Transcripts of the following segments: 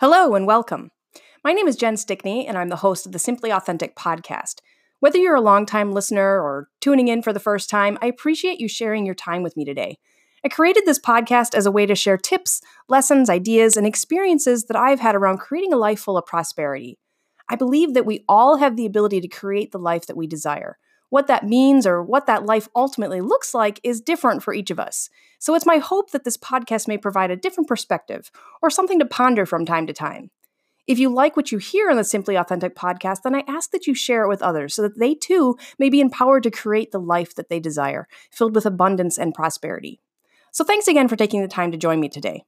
Hello and welcome. My name is Jen Stickney, and I'm the host of the Simply Authentic podcast. Whether you're a longtime listener or tuning in for the first time, I appreciate you sharing your time with me today. I created this podcast as a way to share tips, lessons, ideas, and experiences that I've had around creating a life full of prosperity. I believe that we all have the ability to create the life that we desire. What that means or what that life ultimately looks like is different for each of us. So it's my hope that this podcast may provide a different perspective or something to ponder from time to time. If you like what you hear on the Simply Authentic podcast, then I ask that you share it with others so that they too may be empowered to create the life that they desire, filled with abundance and prosperity. So thanks again for taking the time to join me today.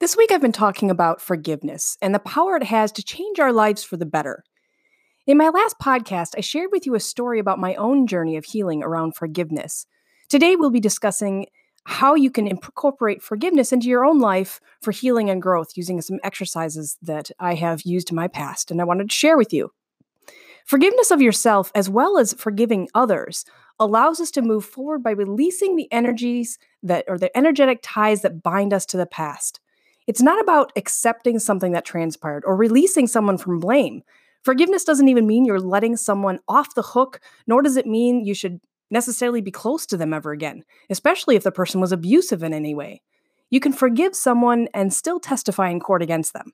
This week I've been talking about forgiveness and the power it has to change our lives for the better. In my last podcast, I shared with you a story about my own journey of healing around forgiveness. Today, we'll be discussing how you can incorporate forgiveness into your own life for healing and growth using some exercises that I have used in my past and I wanted to share with you. Forgiveness of yourself, as well as forgiving others, allows us to move forward by releasing the energies that, or the energetic ties that bind us to the past. It's not about accepting something that transpired or releasing someone from blame. Forgiveness doesn't even mean you're letting someone off the hook, nor does it mean you should necessarily be close to them ever again, especially if the person was abusive in any way. You can forgive someone and still testify in court against them.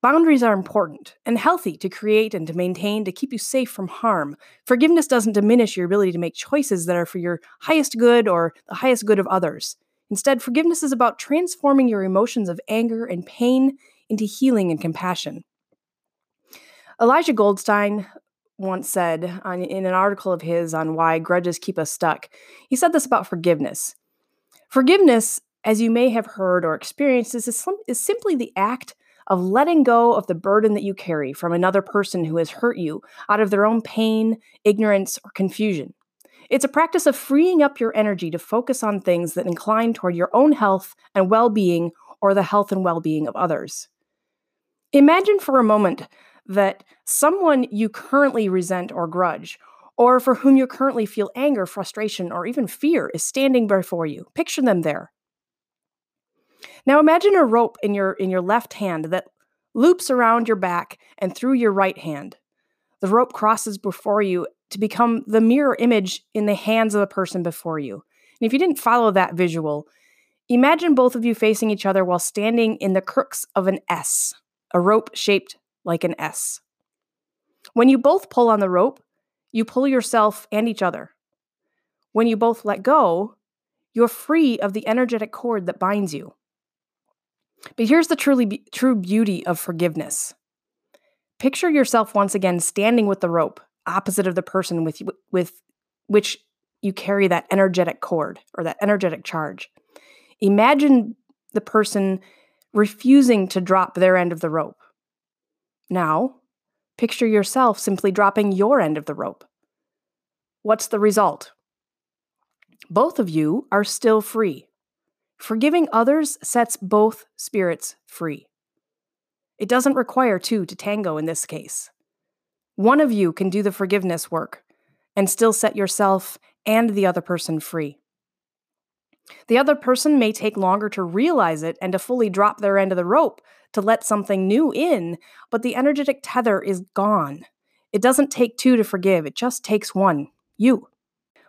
Boundaries are important and healthy to create and to maintain to keep you safe from harm. Forgiveness doesn't diminish your ability to make choices that are for your highest good or the highest good of others. Instead, forgiveness is about transforming your emotions of anger and pain into healing and compassion. Elisha Goldstein once said on, in an article of his on why grudges keep us stuck, he said this about forgiveness. Forgiveness, as you may have heard or experienced, is, is simply the act of letting go of the burden that you carry from another person who has hurt you out of their own pain, ignorance, or confusion. It's a practice of freeing up your energy to focus on things that incline toward your own health and well being or the health and well being of others. Imagine for a moment that someone you currently resent or grudge, or for whom you currently feel anger, frustration, or even fear, is standing before you. Picture them there. Now imagine a rope in your in your left hand that loops around your back and through your right hand. The rope crosses before you to become the mirror image in the hands of the person before you. And if you didn't follow that visual, imagine both of you facing each other while standing in the crooks of an S, a rope shaped like an S. When you both pull on the rope, you pull yourself and each other. When you both let go, you're free of the energetic cord that binds you. But here's the truly be- true beauty of forgiveness. Picture yourself once again standing with the rope, opposite of the person with with which you carry that energetic cord or that energetic charge. Imagine the person refusing to drop their end of the rope. Now, picture yourself simply dropping your end of the rope. What's the result? Both of you are still free. Forgiving others sets both spirits free. It doesn't require two to tango in this case. One of you can do the forgiveness work and still set yourself and the other person free. The other person may take longer to realize it and to fully drop their end of the rope to let something new in, but the energetic tether is gone. It doesn't take two to forgive, it just takes one you.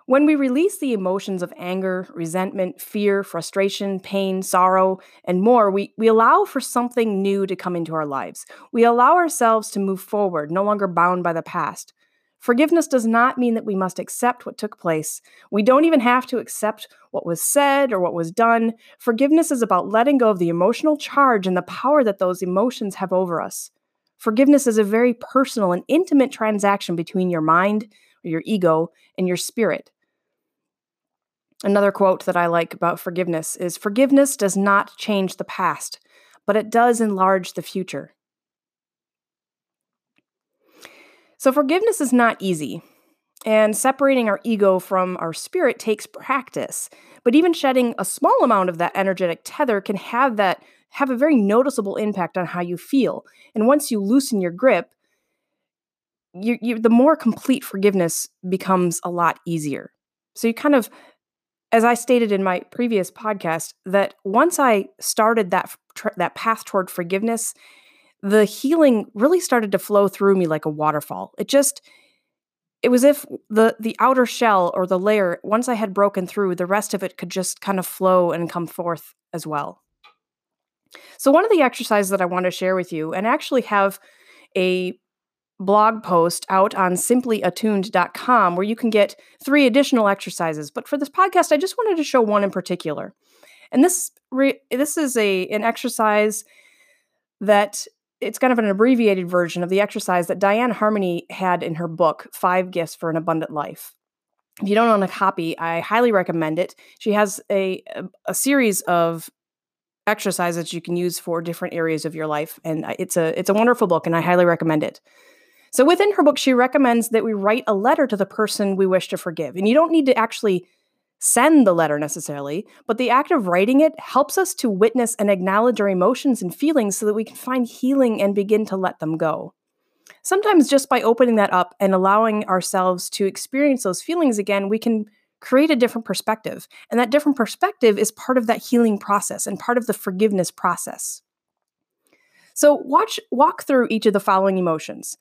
When we release the emotions of anger, resentment, fear, frustration, pain, sorrow, and more, we, we allow for something new to come into our lives. We allow ourselves to move forward, no longer bound by the past. Forgiveness does not mean that we must accept what took place. We don't even have to accept what was said or what was done. Forgiveness is about letting go of the emotional charge and the power that those emotions have over us. Forgiveness is a very personal and intimate transaction between your mind, or your ego, and your spirit. Another quote that I like about forgiveness is Forgiveness does not change the past, but it does enlarge the future. So, forgiveness is not easy, and separating our ego from our spirit takes practice. But even shedding a small amount of that energetic tether can have that have a very noticeable impact on how you feel. And once you loosen your grip, you, you, the more complete forgiveness becomes a lot easier. So you kind of as I stated in my previous podcast, that once I started that that path toward forgiveness, the healing really started to flow through me like a waterfall. It just it was if the the outer shell or the layer once I had broken through, the rest of it could just kind of flow and come forth as well. So one of the exercises that I want to share with you and actually have a blog post out on simplyattuned.com where you can get three additional exercises. But for this podcast, I just wanted to show one in particular. And this re- this is a an exercise that it's kind of an abbreviated version of the exercise that Diane Harmony had in her book, Five Gifts for an Abundant Life. If you don't own a copy, I highly recommend it. She has a, a, series of exercises you can use for different areas of your life, and it's a it's a wonderful book, and I highly recommend it. So within her book, she recommends that we write a letter to the person we wish to forgive, and you don't need to actually send the letter necessarily, but the act of writing it helps us to witness and acknowledge our emotions and feelings so that we can find healing and begin to let them go. Sometimes, just by opening that up and allowing ourselves to experience those feelings again, we can create a different perspective. And that different perspective is part of that healing process and part of the forgiveness process. So, watch walk through each of the following emotions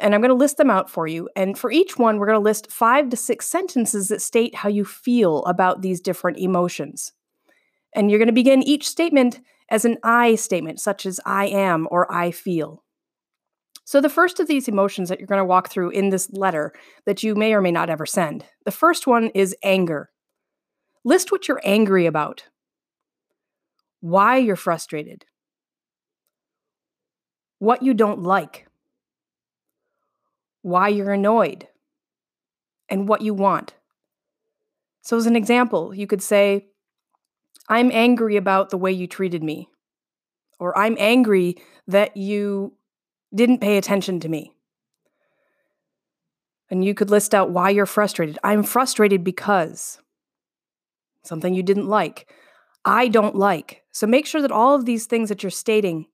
and I'm going to list them out for you. And for each one, we're going to list five to six sentences that state how you feel about these different emotions. And you're going to begin each statement as an I statement, such as I am or I feel. So, the first of these emotions that you're going to walk through in this letter that you may or may not ever send, the first one is anger. List what you're angry about, why you're frustrated, what you don't like why you're annoyed, and what you want. So, as an example, you could say, I'm angry about the way you treated me, or I'm angry that you didn't pay attention to me. And you could list out why you're frustrated. I'm frustrated because something you didn't like. I don't like. So make sure that all of these things that you're stating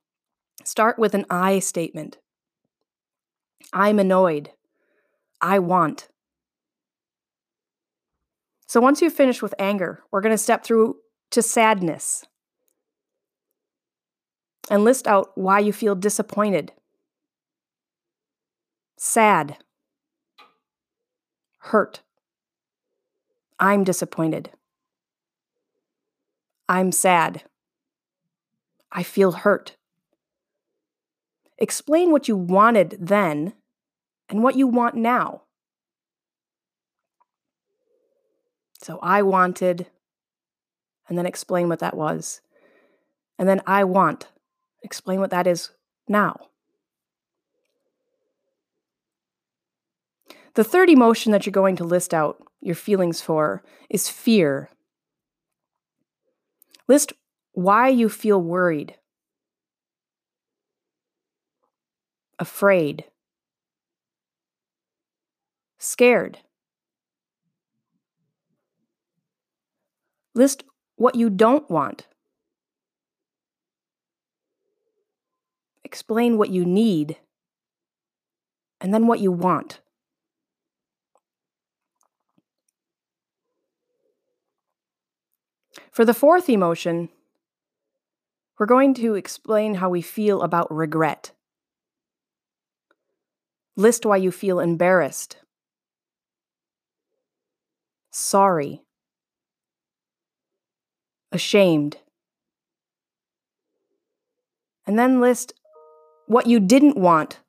start with an I statement. I'm annoyed. I want. So once you've finished with anger, we're going to step through to sadness and list out why you feel disappointed, sad, hurt. I'm disappointed. I'm sad. I feel hurt. Explain what you wanted then and what you want now. So I wanted, and then explain what that was. And then I want, explain what that is now. The third emotion that you're going to list out your feelings for is fear. List why you feel worried, afraid, scared. List what you don't want. Explain what you need, and then what you want. For the fourth emotion, we're going to explain how we feel about regret. List why you feel embarrassed, sorry, ashamed. And then list what you didn't want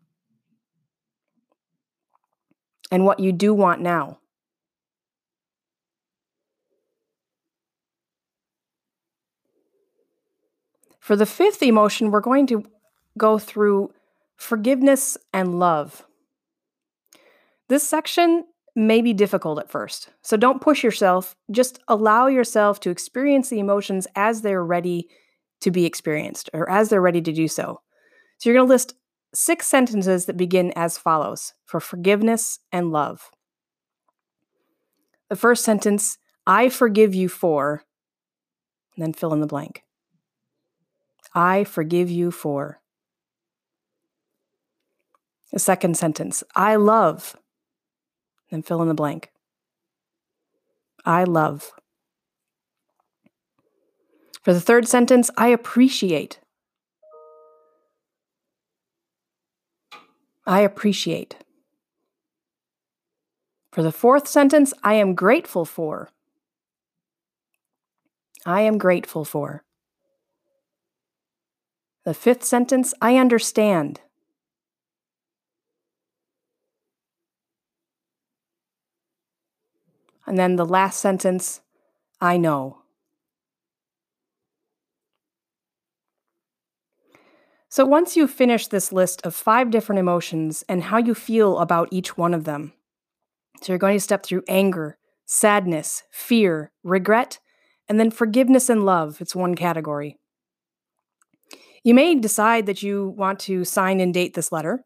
and what you do want now. For the fifth emotion, we're going to go through forgiveness and love. This section may be difficult at first. So don't push yourself. Just allow yourself to experience the emotions as they're ready to be experienced or as they're ready to do so. So you're going to list six sentences that begin as follows for forgiveness and love. The first sentence, I forgive you for, and then fill in the blank. I forgive you for. The second sentence, I love then fill in the blank. I love. For the third sentence, I appreciate. I appreciate. For the fourth sentence, I am grateful for. I am grateful for. The fifth sentence, I understand. And then the last sentence, I know. So once you've finished this list of five different emotions and how you feel about each one of them, so you're going to step through anger, sadness, fear, regret, and then forgiveness and love. It's one category. You may decide that you want to sign and date this letter.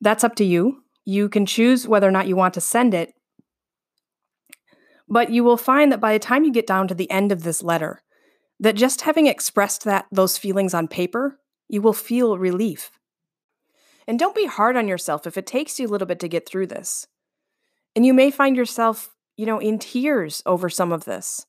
That's up to you. You can choose whether or not you want to send it. But you will find that by the time you get down to the end of this letter, that just having expressed that those feelings on paper you will feel relief. And don't be hard on yourself if it takes you a little bit to get through this. And you may find yourself, you know, in tears over some of this,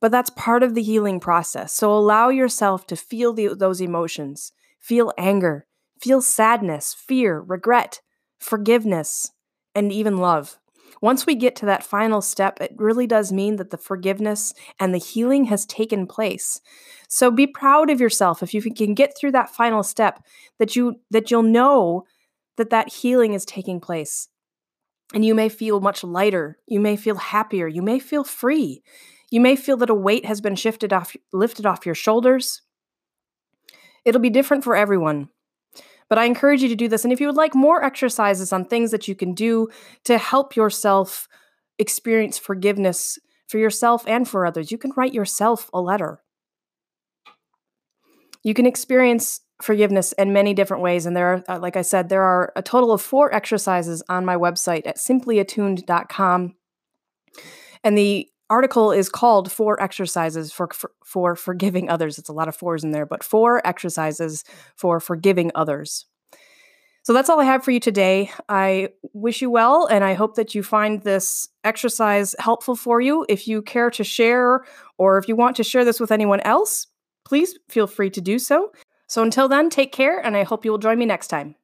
but that's part of the healing process. So allow yourself to feel the, those emotions. Feel anger, feel sadness, fear, regret, forgiveness, and even love. Once we get to that final step, it really does mean that the forgiveness and the healing has taken place. So be proud of yourself if you can get through that final step that you that you'll know that that healing is taking place. And you may feel much lighter, you may feel happier, you may feel free. You may feel that a weight has been shifted off lifted off your shoulders. It'll be different for everyone. But I encourage you to do this. And if you would like more exercises on things that you can do to help yourself experience forgiveness for yourself and for others, you can write yourself a letter. You can experience forgiveness in many different ways. And there are, uh, like I said, there are a total of four exercises on my website at simplyattuned.com. And the article is called Four Exercises for, for, for Forgiving Others. It's a lot of fours in there, but four exercises for forgiving others. So that's all I have for you today. I wish you well, and I hope that you find this exercise helpful for you. If you care to share, or if you want to share this with anyone else, please feel free to do so. So until then, take care, and I hope you will join me next time.